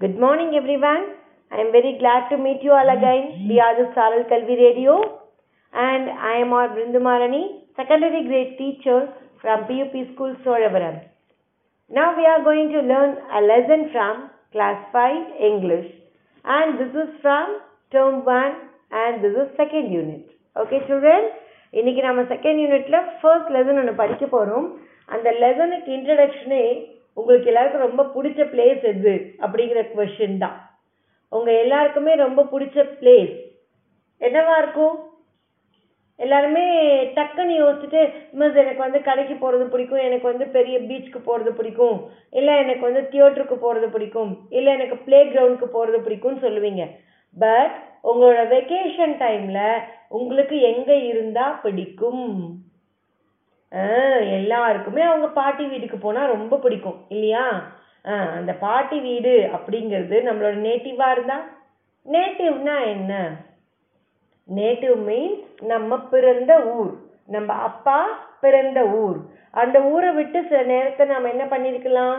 Good morning, everyone. I am very glad to meet you all again. We are the Saral Kalvi Radio, and I am our Brindumarani, secondary grade teacher from PUP School, Soravaram. Now we are going to learn a lesson from class 5 English, and this is from term 1, and this is second unit. Okay, children? இன்னைக்கு நம்ம second யூனிட்ல first lesson ஒன்று படிக்க போறோம் அந்த லெசனுக்கு இன்ட்ரடக்ஷனே உங்களுக்கு எல்லாருக்கும் ரொம்ப பிடிச்ச பிளேஸ் எது? அப்படிங்கிற கொஷின் தான். உங்கள் எல்லாருக்குமே ரொம்ப பிடிச்ச பிளேஸ் என்னவா இருக்கும்? எல்லாருமே டக்குன்னு யோசிச்சுட்டு மிஸ் எனக்கு வந்து கடைக்கு போகிறது பிடிக்கும். எனக்கு வந்து பெரிய பீச்சுக்கு போகிறது பிடிக்கும். இல்லை எனக்கு வந்து தியேட்டருக்கு போகிறது பிடிக்கும். இல்லை எனக்கு ப்ளே கிரவுண்டுக்கு போகிறது பிடிக்கும்னு சொல்லுவீங்க. பட் உங்களோட வெக்கேஷன் டைமில் உங்களுக்கு எங்கே இருந்தால் பிடிக்கும்? எல்லாருக்குமே அவங்க பாட்டி வீட்டுக்கு போனால் ரொம்ப பிடிக்கும் இல்லையா? அந்த பாட்டி வீடு அப்படிங்கிறது நம்மளோட நேட்டிவாக இருந்தால் நேட்டிவ்னா என்ன? நேட்டிவ் மீன்ஸ் நம்ம பிறந்த ஊர் நம்ம அப்பா பிறந்த ஊர். அந்த ஊரை விட்டு சில நேரத்தை நம்ம என்ன பண்ணியிருக்கலாம்?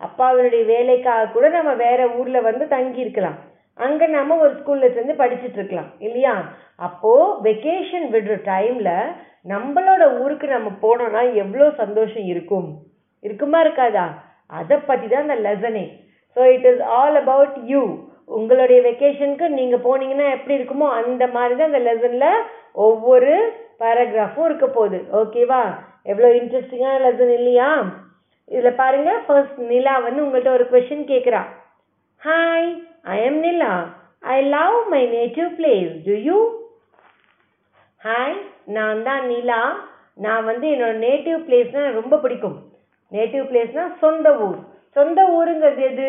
அப்பாவினுடைய வேலைக்காக கூட நம்ம வேற ஊரில் வந்து தங்கியிருக்கலாம். அங்கே நம்ம ஒரு ஸ்கூலில் சேர்ந்து படிச்சுட்டு இருக்கலாம் இல்லையா? அப்போது வெக்கேஷன் விடுற டைமில் நம்மளோட ஊருக்கு நம்ம போனோம்னா எவ்வளோ சந்தோஷம் இருக்கும்? இருக்குமா இருக்காதா? அதை பற்றி தான் அந்த லெசனே. So it is all about you உங்களுடைய வெக்கேஷனுக்கு நீங்கள் போனீங்கன்னா எப்படி இருக்குமோ அந்த மாதிரி தான் அந்த லெசனில் ஒவ்வொரு பேராகிராஃபும் இருக்க போகுது. ஓகேவா எவ்வளோ இன்ட்ரெஸ்டிங்கான லெசன் இல்லையா? இதில் பாருங்கள் ஃபர்ஸ்ட் நிலா வந்து உங்கள்கிட்ட ஒரு கொஷின் கேட்குறா hi I am Nila. I love my native place to you hi நான் தான் நிலா. நான் வந்து என்னோட நேட்டிவ் பிளேஸ்னா ரொம்ப பிடிக்கும். நேட்டிவ் பிளேஸ்னா சொந்த ஊர். சொந்த ஊருங்கிறது எது?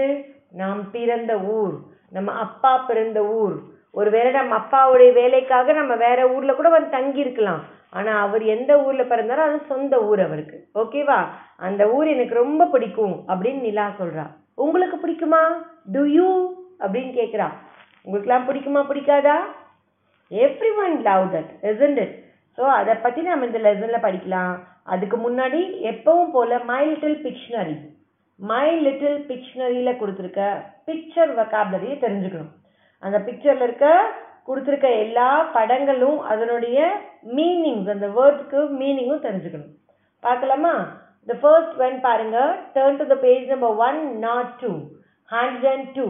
நாம் பிறந்த ஊர். நம்ம அப்பா பிறந்த ஊர். ஒருவேளை நம்ம அப்பாவுடைய வேலைக்காக நம்ம வேற ஊரில் கூட வந்து தங்கியிருக்கலாம். ஆனால் அவர் எந்த ஊரில் பிறந்தாரோ அது சொந்த ஊர் அவருக்கு. ஓகேவா அந்த ஊர் எனக்கு ரொம்ப பிடிக்கும் அப்படின்னு நிலா சொல்கிறா உங்களுக்கு பிடிக்குமா? டு யூ அப்படின்னு கேட்குறா உங்களுக்குலாம் பிடிக்குமா பிடிக்காதா? Everyone love that it so அதை பற்றி நம்ம இந்த லெசனில் படிக்கலாம். அதுக்கு முன்னாடி எப்பவும் போல் my little pictionary my little பிக்ஷனரியில் கொடுத்துருக்க பிக்சர் வக்காபுலரியை தெரிஞ்சுக்கணும். அந்த பிக்சரில் இருக்க கொடுத்துருக்க எல்லா படங்களும் அதனுடைய மீனிங்ஸ் அந்த வேர்ட்ஸ்க்கு மீனிங்கும் தெரிஞ்சுக்கணும். பார்க்கலாமா? த ஃபர்ஸ்ட் ஒன் பாருங்க. Turn to the page number one not two hundred and two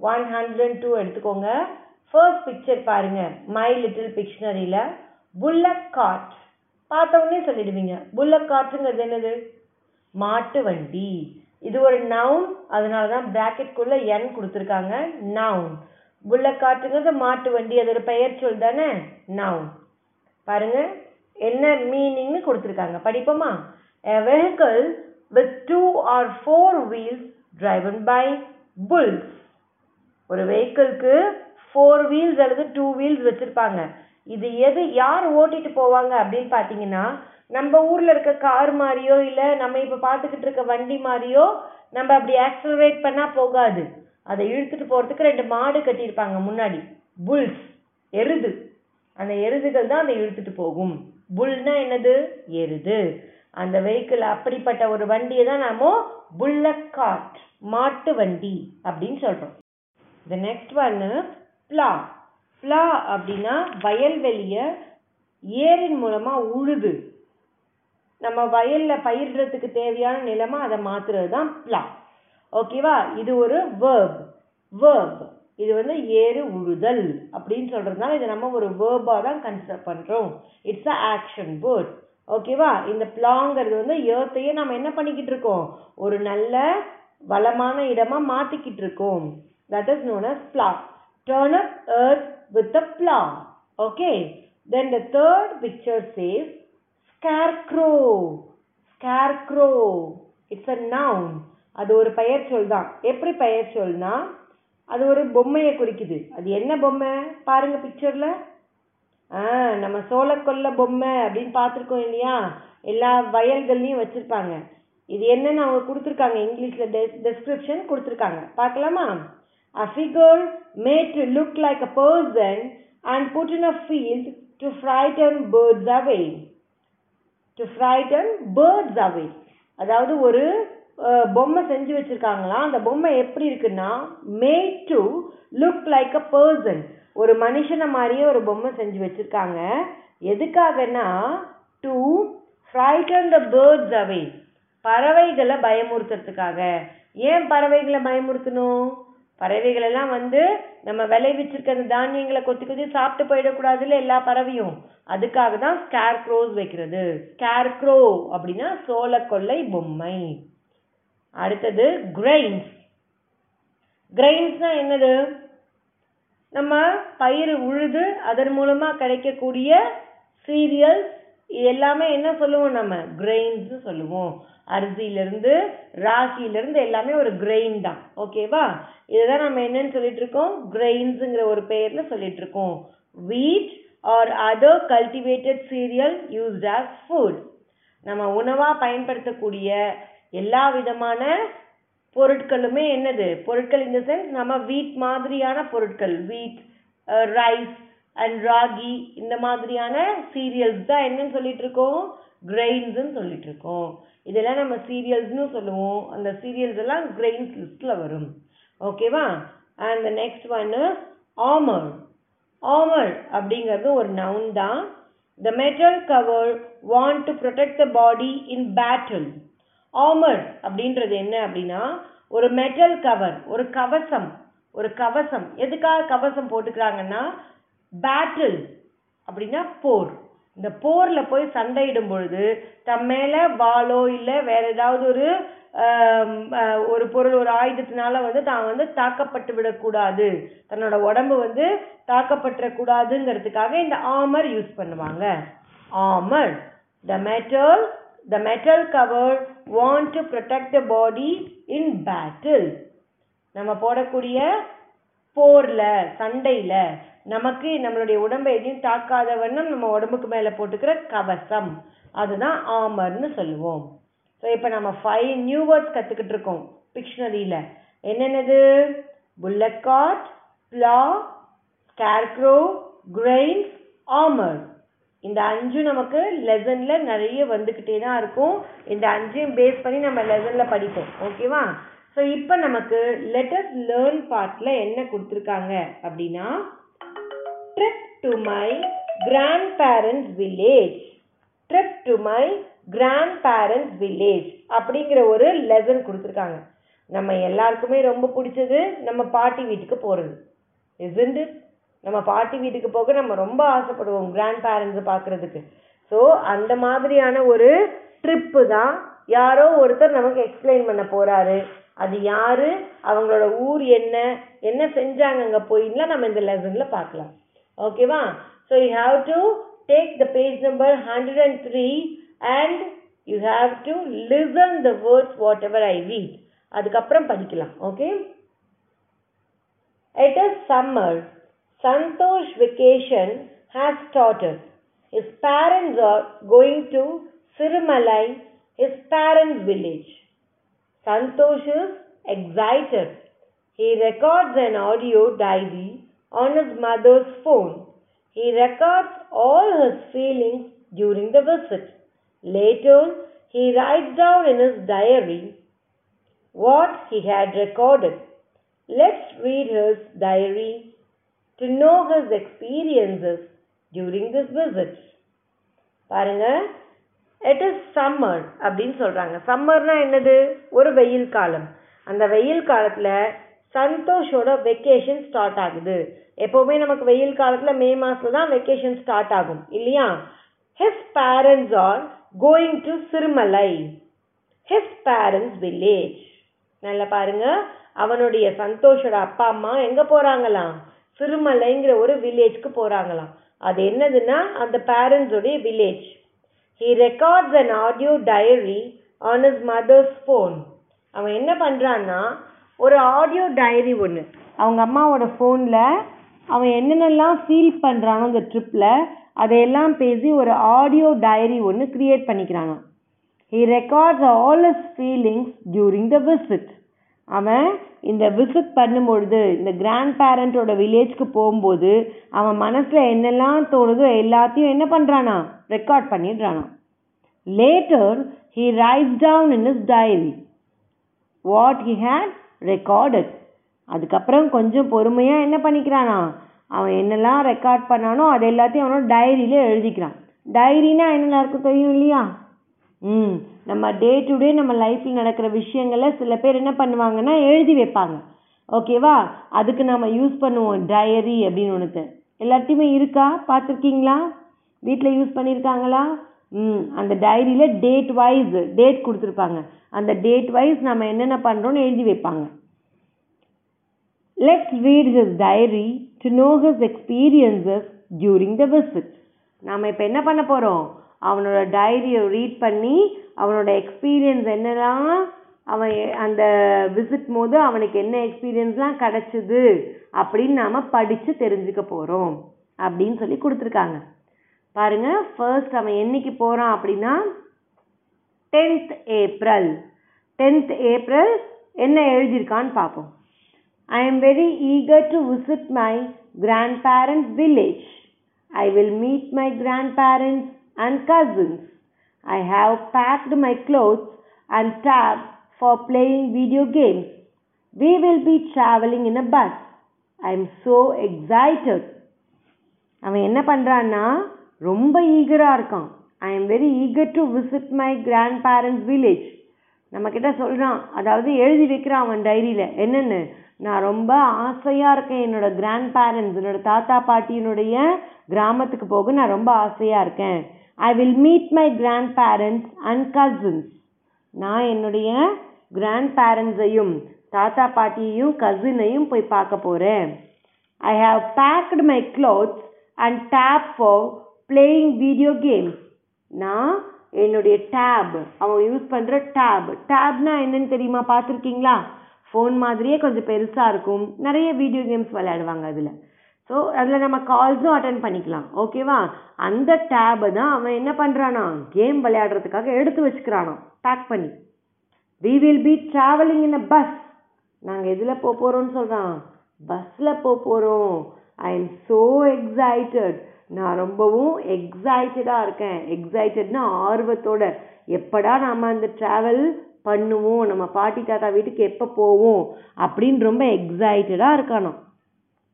one hundred and two எடுத்துக்கோங்க. ஃபர்ஸ்ட் பிக்சர் பாருங்க. மை லிட்டில் பிக்ஷனரியில் புல்லக் காட் பார்த்தவொடனே சொல்லிடுவீங்க. புல்லக் காட்டுங்கிறது என்னது? மாட்டு வண்டி. இது ஒரு நவுன் அதனால தான் பிராக்கெட்குள்ள என் கொடுத்துருக்காங்க. நவுன் புல்லக் காட்டுங்கிறது மாட்டு வண்டி. அது ஒரு பெயர் சொல் தானே? நவுன் பாருங்கள் என்ன மீனிங்னு கொடுத்துருக்காங்க. படிப்போமா? A vehicle with two or four wheels driven by bulls ஒரு வெஹிக்கிள்க்கு ஃபோர் வீல்ஸ் அல்லது டூ வீல்ஸ் வச்சுருப்பாங்க. இது எது யார் ஓட்டிட்டு போவாங்க அப்படின்னு பார்த்தீங்கன்னா நம்ம ஊரில் இருக்க கார் மாதிரியோ இல்லை நம்ம இப்போ பார்த்துக்கிட்டு இருக்க வண்டி மாதிரியோ நம்ம அப்படி ஆக்சலரேட் பண்ணால் போகாது. அதை இழுத்துட்டு போகிறதுக்கு ரெண்டு மாடு கட்டியிருப்பாங்க முன்னாடி. புல்ஸ் எருது. அந்த எருதுகள் தான் அதை இழுத்துட்டு போகும். புல்னா என்னது? எருது. அந்த வெஹிக்கிள் அப்படிப்பட்ட ஒரு வண்டியை தான் நாம புல்லக் காட் மாட்டு வண்டி அப்படின்னு சொல்கிறோம் த நெக்ஸ்ட் ஒன்று பிளா ஃப்ளா அப்படின்னா வயல்வெளியை ஏரின் மூலமாக உழுது. நம்ம வயலில் பயிரிடுறதுக்கு தேவையான நிலமாக அதை மாற்றுறது தான் ப்ளா ஓகேவா? இது ஒரு வேர்ப் வேர்ப் இது வந்து ஏறு உழுதல் அப்படின்னு சொல்கிறதுனால இதை நம்ம ஒரு வேர்பாக தான் கன்சிடர் பண்ணுறோம் இட்ஸ் அ ஆக்ஷன் வேர்ட் ஓகேவா? இந்த பிளாங்கிறது வந்து ஏர்த்தையே நம்ம என்ன பண்ணிக்கிட்டு இருக்கோம்? ஒரு நல்ல வளமான இடமாக மாற்றிக்கிட்டு இருக்கோம். தட் இஸ் நோன் அஸ் பிளா turn up earth with a plow. Okay. Then the third picture says scarecrow. Scarecrow. It's a noun. அது ஒரு பெயர் சொல் தான் எப்படி பெயர் சொல்னா அது ஒரு பொம்மையை குறிக்குது அது என்ன பொம்மை பாருங்க பிக்சர்ல ஆ நம்ம சோளக்கொல்ல பொம்மை அப்படின்னு பார்த்துருக்கோம் இல்லையா எல்லா வயல்கள்லையும் வச்சிருப்பாங்க இது என்னன்னு அவங்க கொடுத்துருக்காங்க இங்கிலீஷில் டெஸ் டெஸ்கிரிப்ஷன் கொடுத்துருக்காங்க பார்க்கலாமா A figure made to look like a person and put in a field to frighten birds away. To frighten birds away. அதாவது ஒரு பொம்மை செஞ்சு வச்சிருக்காங்களாம் அந்த பொம்மை எப்படி இருக்குன்னா made to look like a person ஒரு மனுஷனை மாதிரியே ஒரு பொம்மை செஞ்சு வச்சுருக்காங்க. எதுக்காகனா to frighten the birds away பறவைகளை பயமுறுத்துறதுக்காக. ஏன் பறவைகளை பயமுறுத்தணும்? பறவைகள் எல்லாம் வந்து நம்ம விளைவிச்சிருக்க அந்த தானியங்களை கொத்தி கொத்தி சாப்பிட்டு போயிடக்கூடாதுல்ல எல்லா பறவையும். அதுக்காக தான் ஸ்கேர் க்ரோஸ் வைக்கிறது. ஸ்கேர் க்ரோ அப்படின்னா சோளக்கொல்லை பொம்மை. அடுத்தது கிரெயின்ஸ் கிரெயின்ஸ்னா என்னது? நம்ம பயிர் உழுது அதன் மூலமாக கிடைக்கக்கூடிய சீரியல்ஸ் இது எல்லாமே என்ன சொல்லுவோம் நம்ம? கிரெயின்ஸ் சொல்லுவோம். அரிசியிலிருந்து ராகியிலிருந்து எல்லாமே ஒரு கிரெயின் தான். ஓகேவா இதுதான் நம்ம என்னன்னு சொல்லிட்டு இருக்கோம் கிரெயின்ஸுங்கிற ஒரு பெயரில் சொல்லிட்டு இருக்கோம் wheat or other cultivated cereal used as food நம்ம உணவாக பயன்படுத்தக்கூடிய எல்லா விதமான பொருட்களுமே என்னது? பொருட்கள் இந்த சென்ஸ் நம்ம வீட் மாதிரியான பொருட்கள் வீட் ரைஸ் அண்ட் ராகி இந்த மாதிரியான சீரியல்ஸ் தான் என்னன்னு சொல்லிட்டு இருக்கோம் கிரெயின்ஸ்ன்னு சொல்லிட்டு இருக்கோம் இதெல்லாம் நம்ம சீரியல்ஸ்னு சொல்லுவோம். அந்த சீரியல்ஸ் எல்லாம் கிரெயின்ஸ் லிஸ்ட்டில் வரும். ஓகேவா அண்ட் த நெக்ஸ்ட் ஒன்று ஆமர் ஆமர் அப்படிங்கிறது ஒரு நவுன் தான். The metal cover want to protect the body in battle armour அப்படின்றது என்ன அப்படின்னா ஒரு மெட்டல் கவர் ஒரு கவசம் ஒரு கவசம். எதுக்காக கவசம் போட்டுக்கிறாங்கன்னா பேட்டில் அப்படின்னா போர். இந்த போரில் போய் சண்டையிடும் பொழுது தம் மேல வாளோ இல்லை வேற ஏதாவது ஒரு ஒரு பொருள் ஒரு ஆயுதத்தினால வந்து தான் வந்து தாக்கப்பட்டு விடக்கூடாது தன்னோட உடம்பு வந்து தாக்கப்பட்டுறக்கூடாதுங்கிறதுக்காக இந்த ஆமர் யூஸ் பண்ணுவாங்க. Armour the metal the metal cover want to protect the body in battle நம்ம போடக்கூடிய போரில் சண்டையில் நமக்கு நம்மளுடைய உடம்பை எதையும் தாக்காத வண்ணம் நம்ம உடம்புக்கு மேலே போட்டுக்கிற கவசம். அதுதான் ஆமர்னு சொல்லுவோம். ஸோ இப்போ நம்ம ஃபைவ் நியூ வேர்ட்ஸ் கற்றுக்கிட்டு இருக்கோம் பிக்ஷனரியில் என்னென்னது? Bullock cart blah blah scarecrow grains armour இந்த அஞ்சும் நமக்கு லெசனில் நிறைய வந்துக்கிட்டே தான் இருக்கும். இந்த அஞ்சையும் பேஸ் பண்ணி நம்ம லெசனில் படிப்போம். ஓகேவா ஸோ இப்போ நமக்கு லெட்டஸ் லேர்ன் பார்ட்டில் என்ன கொடுத்துருக்காங்க அப்படின்னா trip to my grandparents village trip to my grandparents village அப்படிங்கிற ஒரு லெசன் கொடுத்துருக்காங்க. நம்ம எல்லாருக்குமே ரொம்ப பிடிச்சது நம்ம பாட்டி வீட்டுக்கு போகிறது isn't நம்ம பாட்டி வீட்டுக்கு போக நம்ம ரொம்ப ஆசைப்படுவோம் கிராண்ட் பேரண்ட்ஸை பார்க்குறதுக்கு. ஸோ அந்த மாதிரியான ஒரு ட்ரிப்பு தான் யாரோ ஒருத்தர் நமக்கு எக்ஸ்பிளைன் பண்ண போறாரு. அது யாரு? அவங்களோட ஊர் என்ன? என்ன செஞ்சாங்க? அங்கே போயின்லாம் நம்ம இந்த லெசன்ல பார்க்கலாம். ஓகேவா so you have to take the page number hundred and three and you have to listen the words whatever I read அதுக்கப்புறம் படிக்கலாம் okay It is summer. Santosh vacation has started. His parents are going to Sirumalai, his parents' village. Santosh is excited. He records an audio diary on his mother's phone. He records all his feelings during the visit. Later, he writes down in his diary what he had recorded. Let's read his diary to know his experiences during this visit. பாருங்க it is summer அப்படின்னு சொல்கிறாங்க சம்மர்னா என்னது ஒரு வெயில் காலம் அந்த வெயில் காலத்தில் சந்தோஷோட வெக்கேஷன் ஸ்டார்ட் ஆகுது. எப்போவுமே நமக்கு வெயில் காலத்தில் மே மாதத்தில் தான் வெக்கேஷன் ஸ்டார்ட் ஆகும் இல்லையா? His parents are going to Sirumalai his parents village நல்லா பாருங்க. அவனுடைய சந்தோஷோட அப்பா அம்மா எங்கே போகிறாங்களாம் சிறுமலைங்கிற ஒரு வில்லேஜ்க்கு போகிறாங்களாம் அது என்னதுன்னா அந்த பேரண்ட்ஸோடைய village he records an audio diary on his mother's phone அவன் என்ன பண்ணுறான்னா ஒரு ஆடியோ டைரி ஒன்று அவங்க அம்மாவோட ஃபோனில் அவன் என்னென்னலாம் ஃபீல் பண்ணுறானோ இந்த ட்ரிப்பில் அதையெல்லாம் பேசி ஒரு ஆடியோ டைரி ஒன்று கிரியேட் பண்ணிக்கிறாங்க. He records all his feelings during the visit அவன் இந்த விசிட் பண்ணும்பொழுது இந்த கிராண்ட் பேரண்ட்டோட வில்லேஜ்க்கு போகும்போது அவன் மனசில் என்னெல்லாம் தோணுதோ எல்லாத்தையும் என்ன பண்ணுறானா record பண்ணிடுறானா. Later he writes down in his diary what he had recorded அதுக்கப்புறம் கொஞ்சம் பொறுமையாக என்ன பண்ணிக்கிறானா? அவன் என்னெல்லாம் ரெக்கார்ட் பண்ணானோ அது எல்லாத்தையும் அவனோட டைரியில் எழுதிக்கிறான். டைரினா என்ன இருக்கும் தெரியும் இல்லையா? ம். நம்ம டே டு டே நம்ம லைஃப்பில் நடக்கிற விஷயங்களை சில பேர் என்ன பண்ணுவாங்கன்னா எழுதி வைப்பாங்க. ஓகேவா அதுக்கு நம்ம யூஸ் பண்ணுவோம். டயரி அப்படின்னு ஒன்று எல்லாத்தையுமே இருக்கா? பார்த்துருக்கீங்களா? வீட்டில் யூஸ் பண்ணியிருக்காங்களா அந்த டைரியில் டேட் வைஸ் டேட் கொடுத்துருப்பாங்க. அந்த டேட் வைஸ் நம்ம என்னென்ன பண்ணுறோன்னு எழுதி வைப்பாங்க. Let's read his diary to know his experiences during the visit நாம் இப்போ என்ன பண்ண போகிறோம் அவனோட டைரியை ரீட் பண்ணி அவனோட எக்ஸ்பீரியன்ஸ் என்னெல்லாம் அவன் அந்த விசிட் போது அவனுக்கு என்ன எக்ஸ்பீரியன்ஸ்லாம் கிடச்சிது அப்படின்னு நாம் படித்து தெரிஞ்சுக்க போகிறோம் அப்படின்னு சொல்லி கொடுத்துருக்காங்க. பாருங்கள் ஃபர்ஸ்ட் அவன் என்னைக்கு போகிறான் அப்படின்னா டென்த் ஏப்ரல் டென்த் ஏப்ரல் என்ன எழுதியிருக்கான்னு பார்ப்போம் I am very eager to visit my grandparents village I will meet my grandparents and cousins I have packed my clothes and tab for playing video games we will be travelling in a bus I am so excited அவன் என்ன பண்ணுறான்னா ரொம்ப ஈகராக இருக்கான். I am very eager to visit my grandparents village நம்மக்கிட்ட சொல்கிறான் அதாவது எழுதி வைக்கிறான் அவன் டைரியில். என்னென்னு? நான் ரொம்ப ஆசையாக இருக்கேன். என்னோட கிராண்ட் பேரண்ட்ஸ் என்னோட தாத்தா பாட்டியினுடைய கிராமத்துக்கு போக நான் ரொம்ப ஆசையாக இருக்கேன். I will meet my grandparents and cousins நான் என்னுடைய கிராண்ட் பேரண்ட்ஸையும் தாத்தா பாட்டியையும் கசினையும் போய் பார்க்க போகிறேன் I have packed my clothes and tab for playing video games நான் என்னுடைய டேப் அவன் யூஸ் பண்ணுற டேப் டேப்னா என்னன்னு தெரியுமா? பார்த்துருக்கீங்களா? ஃபோன் மாதிரியே கொஞ்சம் பெருசாக இருக்கும். நிறைய வீடியோ கேம்ஸ் விளையாடுவாங்க அதில். ஸோ அதில் நம்ம கால்ஸும் அட்டன் பண்ணிக்கலாம். ஓகேவா அந்த டேபை தான் அவன் என்ன பண்ணுறானா கேம் விளையாடுறதுக்காக எடுத்து வச்சுக்கிறானா? பேக் பண்ணி. We will be travelling in a bus நாங்கள் எதில் போக போகிறோம்னு சொல்கிறான் பஸ்ஸில் போக போகிறோம் ஐ எம் ஸோ எக்ஸைட்டட் நான் ரொம்பவும் எக்ஸைட்டடாக இருக்கேன். எக்ஸைட்டட்னா ஆர்வத்தோட. எப்படா நாம் அந்த ட்ராவல் பண்ணுவோம்? நம்ம பாட்டி தாத்தா வீட்டுக்கு எப்போ போவோம்? அப்படின்னு ரொம்ப எக்ஸைட்டடாக இருக்கானோ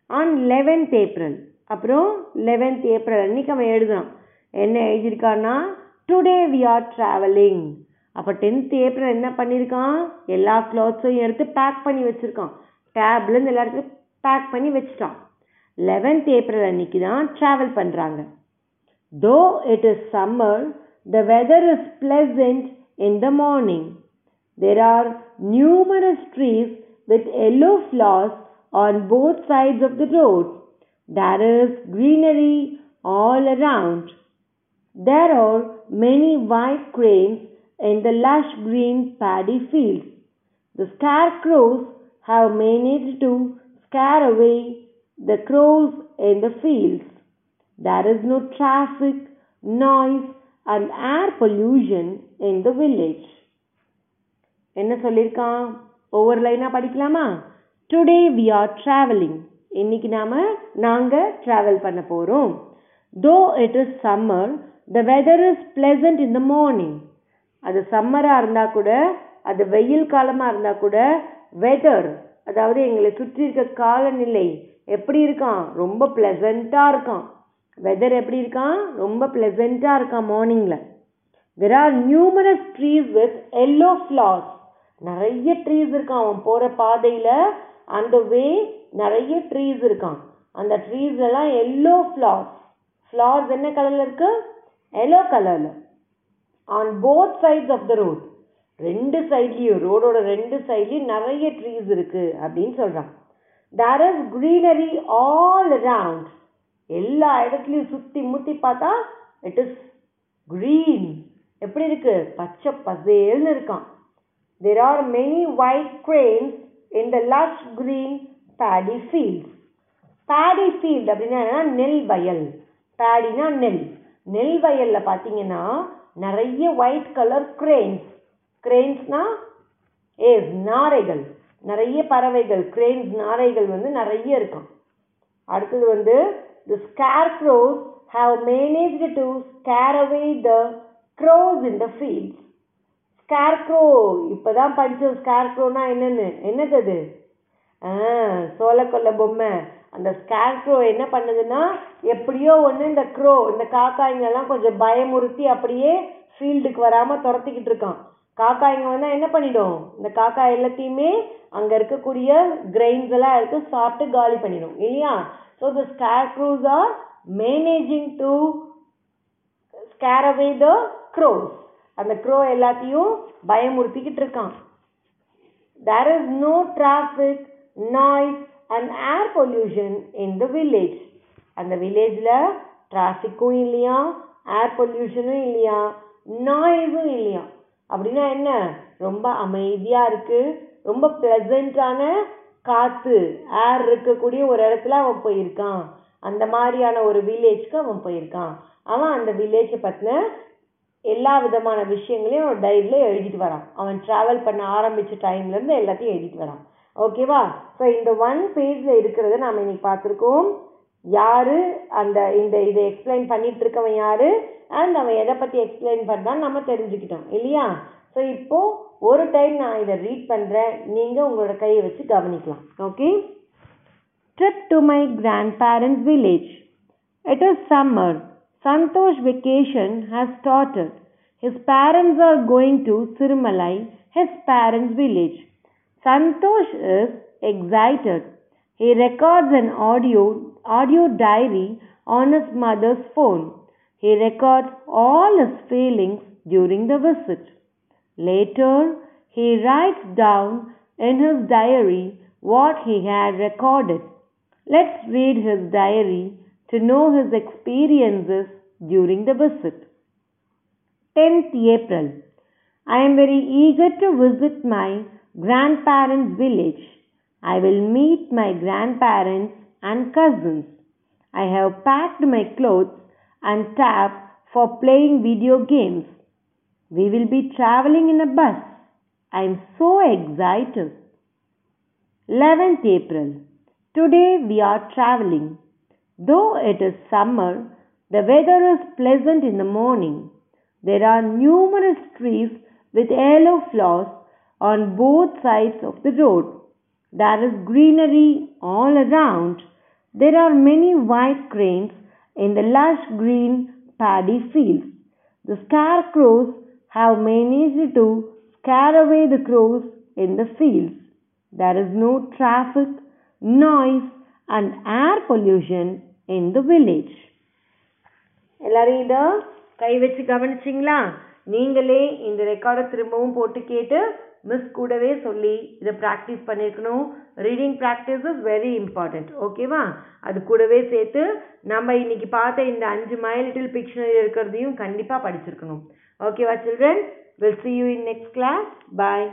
ஆன் லெவன்த் ஏப்ரல் அப்புறம் லெவன்த் ஏப்ரல் அன்னைக்கு அவன் எழுதுனான் என்ன எழுதியிருக்கான்னா டுடே வி ஆர் ட்ராவலிங் அப்போ டென்த் ஏப்ரல் என்ன பண்ணியிருக்கான்? எல்லா கிளாத்ஸையும் எடுத்து பேக் பண்ணி வச்சுருக்கான். டேப்லேருந்து எல்லாருக்கும் பேக் பண்ணி வச்சுட்டான். லெவன்த் ஏப்ரல் அன்னைக்கு தான் ட்ராவல் பண்ணுறாங்க though it is summer the weather is pleasant in the morning There are numerous trees with yellow flowers on both sides of the road. There is greenery all around. There are many white cranes in the lush green paddy fields. The scarecrows have managed to scare away the crows in the fields. There is no traffic, noise, and air pollution in the village. என்ன சொல்லியிருக்கான்? ஒவ்வொரு லைனாக படிக்கலாமா? Today we are travelling இன்னைக்கு நாம நாங்கள் travel பண்ண போகிறோம் though it is summer the weather is pleasant in the morning அது சம்மராக இருந்தால் கூட அது வெயில் காலமாக இருந்தால் கூட வெதர் அதாவது எங்களை சுற்றி இருக்க காலநிலை எப்படி இருக்கான்? ரொம்ப ப்ளசண்ட்டாக இருக்கான். வெதர் எப்படி இருக்கான்? ரொம்ப ப்ளசண்ட்டாக இருக்கான் மார்னிங்கில் there are numerous trees with yellow flowers நிறைய ட்ரீஸ் இருக்கான். அவன் போகிற பாதையில் அந்த வே நிறைய ட்ரீஸ் இருக்கான். அந்த ட்ரீஸ்லாம் எல்லோ ஃப்ளார்ஸ் ஃப்ளார்ஸ் என்ன கலரில் இருக்கு? எல்லோ கலரில் on both sides of the road ரெண்டு சைட்லேயும் ரோடோட ரெண்டு சைட்லேயும் நிறைய ட்ரீஸ் இருக்குது அப்படின்னு சொல்கிறான் there is greenery all around எல்லா இடத்துலையும் சுற்றி முற்றி பார்த்தா இட் இஸ் க்ரீன் எப்படி இருக்கு? பச்சை பசேல்னு இருக்கான் there are many white cranes in the lush green paddy fields paddy field அப்படின்னா என்னன்னா நெல் வயல். பேடினா நெல். நெல் வயலில் பார்த்தீங்கன்னா நிறைய ஒயிட் கலர் கிரேன்ஸ் கிரேன்ஸ்னா ஏ நாரைகள். நிறைய பறவைகள் கிரேன்ஸ் நாரைகள் வந்து நிறைய இருக்கும். அடுத்தது வந்து the scarecrows have managed to scare away the crows in the fields scarecrow படித்தோம் ஸ்கேர் ஸ்கேர்க்ரோனா என்னென்னு? என்னது அது? ஆ சோளக்கொல்ல பொம்மை. அந்த ஸ்கேர்க்ரோ என்ன பண்ணுதுன்னா எப்படியோ ஒன்று இந்த க்ரோ இந்த காக்காய்ங்கெல்லாம் கொஞ்சம் பயமுறுத்தி அப்படியே ஃபீல்டுக்கு வராமல் துரத்திக்கிட்டு இருக்கான். காக்கா இங்கே வந்தால் என்ன பண்ணிடும்? இந்த காக்கா எல்லாத்தையுமே அங்கே இருக்கக்கூடிய கிரெயின்ஸ் எல்லாம் எடுத்து சாப்பிட்டு காலி பண்ணிடும் இல்லையா? So the scarecrows are managing to scare away the crows அந்த க்ரோ எல்லாத்தையும் பயமுறுத்திக்கிட்டு இருக்கான். There is no traffic noise and air pollution in the village அந்த வில்லேஜில் டிராஃபிக்கும் இல்லையா ஏர் பொல்யூஷனும் இல்லையா நாய்ஸும் இல்லையா. அப்படின்னா என்ன? ரொம்ப அமைதியாக இருக்குது ரொம்ப ப்ளசண்ட்டான காற்று ஏர் இருக்கக்கூடிய ஒரு இடத்துல அவன் போயிருக்கான். அந்த மாதிரியான ஒரு வில்லேஜ்க்கு அவன் போயிருக்கான். அவன் அந்த வில்லேஜை பற்றின எல்லா விதமான விஷயங்களையும் அவன் டைரியில் எழுதிட்டு வரான். அவன் ட்ராவல் பண்ண ஆரம்பித்த டைம்லேருந்து எல்லாத்தையும் எழுதிட்டு வரான். ஓகேவா ஸோ இந்த ஒன் பேஜில் இருக்கிறத நாம் இன்னைக்கு பார்த்துருக்கோம். யார் அந்த இந்த இதை எக்ஸ்பிளைன் பண்ணிகிட்டு இருக்கவன் யார் அண்ட் அவன் எதை பற்றி எக்ஸ்பிளைன் பண்ணான்னு நம்ம தெரிஞ்சுக்கிட்டோம் இல்லையா ஸோ இப்போது ஒரு டைம் நான் இதை ரீட் பண்ணுறேன் நீங்கள் உங்களோட கையை வச்சு கவனிக்கலாம் okay trip to my grandparents village it is summer Santhosh vacation has started. His parents are going to Sirumalai, his parents' village Santhosh is excited he records an audio audio diary on his mother's phone. He records all his feelings during the visit. Later, he writes down in his diary what he had recorded. Let's read his diary to know his experiences during the visit. 10th April. I am very eager to visit my grandparents' village. I will meet my grandparents and cousins. I have packed my clothes and tab for playing video games. We will be traveling in a bus. I am so excited. 11th April. Today we are traveling. Though it is summer, the weather is pleasant in the morning. There are numerous trees with yellow flowers on both sides of the road. There is greenery all around. There are many white cranes in the lush green paddy fields. The scarecrows have managed to scare away the crows in the fields. There is no traffic, noise, and air pollution in the village. எல்லாரும் இதை கை வச்சு கவனிச்சிங்களா நீங்களே இந்த ரெக்கார்டை திரும்பவும் போட்டு கேட்டு மிஸ் கூடவே சொல்லி இதை ப்ராக்டிஸ் பண்ணியிருக்கணும் reading practice is very important ஓகேவா அது கூடவே சேர்த்து நம்ம இன்னைக்கு பார்த்த இந்த அஞ்சு மை லிட்டில் பிக்ஷனரி இருக்கிறதையும் கண்டிப்பாக படிச்சிருக்கணும். ஓகேவா children will see you in next class bye